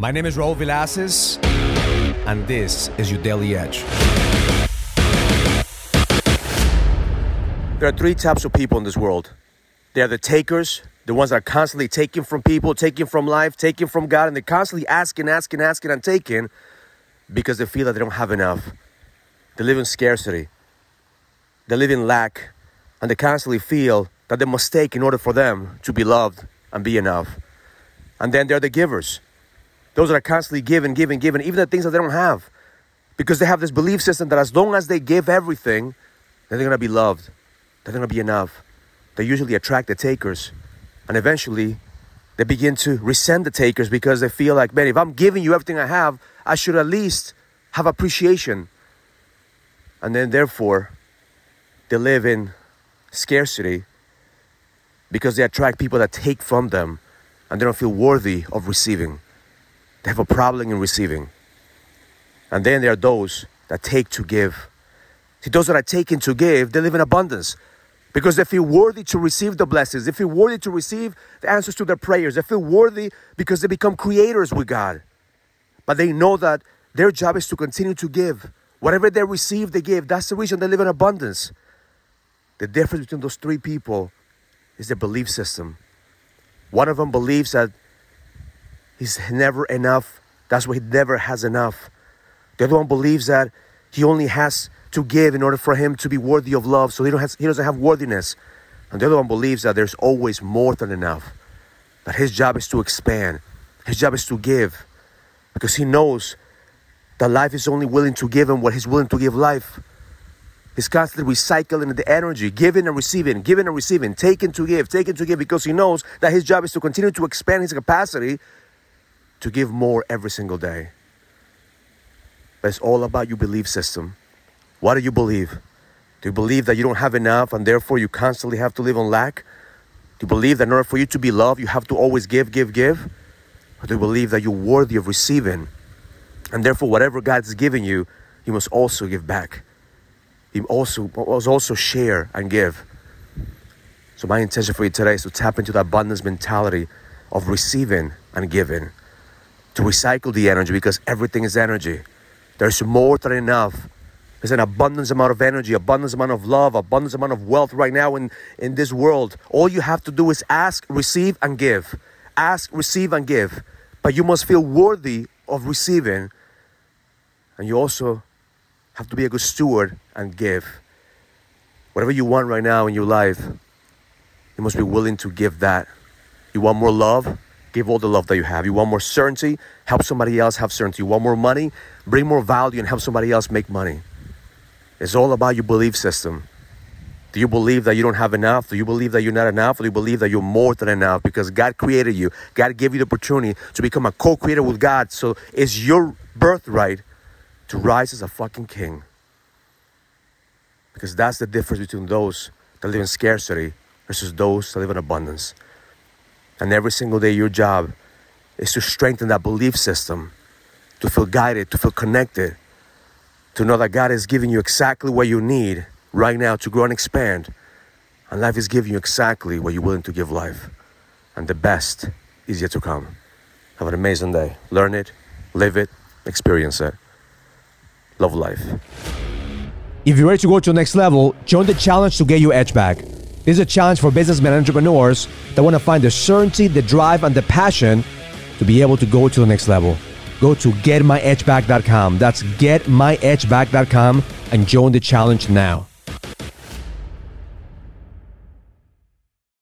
My name is Raul Villacis, and this is your Daily Edge. There are three types of people in this world. They are the takers, the ones that are constantly taking from people, taking from life, taking from God, and they're constantly asking, asking, asking, and taking because they feel that they don't have enough. They live in scarcity. They live in lack, and they constantly feel that they must take in order for them to be loved and be enough. And then there are the givers. Those that are constantly giving, giving, giving, even the things that they don't have. Because they have this belief system that as long as they give everything, they're gonna be loved. They're gonna be enough. They usually attract the takers. And eventually they begin to resent the takers because they feel like, man, if I'm giving you everything I have, I should at least have appreciation. And then therefore they live in scarcity because they attract people that take from them and they don't feel worthy of receiving. They have a problem in receiving. And then there are those that take to give. See, those that are taking to give, they live in abundance because they feel worthy to receive the blessings. They feel worthy to receive the answers to their prayers. They feel worthy because they become creators with God. But they know that their job is to continue to give. Whatever they receive, they give. That's the reason they live in abundance. The difference between those three people is their belief system. One of them believes that he's never enough. That's why he never has enough. The other one believes that he only has to give in order for him to be worthy of love, so he, don't he doesn't have worthiness. And the other one believes that there's always more than enough. That his job is to expand, his job is to give, because he knows that life is only willing to give him what he's willing to give life. He's constantly recycling the energy, giving and receiving, giving and receiving, taking to give, taking to give, because he knows that his job is to continue to expand his capacity to give more every single day. But it's all about your belief system. What do you believe? Do you believe that you don't have enough and therefore you constantly have to live on lack? Do you believe that in order for you to be loved, you have to always give, give, give? Or do you believe that you're worthy of receiving? And therefore, whatever God's giving you, you must also give back. You also must also share and give. So my intention for you today is to tap into the abundance mentality of receiving and giving. To recycle the energy because everything is energy. There's more than enough. There's an abundance amount of energy, abundance amount of love, abundance amount of wealth right now in, in this world. All you have to do is ask, receive, and give. Ask, receive, and give. But you must feel worthy of receiving. And you also have to be a good steward and give. Whatever you want right now in your life, you must be willing to give that. You want more love? Give all the love that you have. You want more certainty? Help somebody else have certainty. You want more money? Bring more value and help somebody else make money. It's all about your belief system. Do you believe that you don't have enough? Do you believe that you're not enough? Or do you believe that you're more than enough? Because God created you. God gave you the opportunity to become a co creator with God. So it's your birthright to rise as a fucking king. Because that's the difference between those that live in scarcity versus those that live in abundance. And every single day, your job is to strengthen that belief system, to feel guided, to feel connected, to know that God is giving you exactly what you need right now to grow and expand. And life is giving you exactly what you're willing to give life. And the best is yet to come. Have an amazing day. Learn it, live it, experience it. Love life. If you're ready to go to the next level, join the challenge to get your edge back. This is a challenge for businessmen and entrepreneurs that want to find the certainty, the drive, and the passion to be able to go to the next level go to getmyedgeback.com. That's getmyedgeback.com and join the challenge now.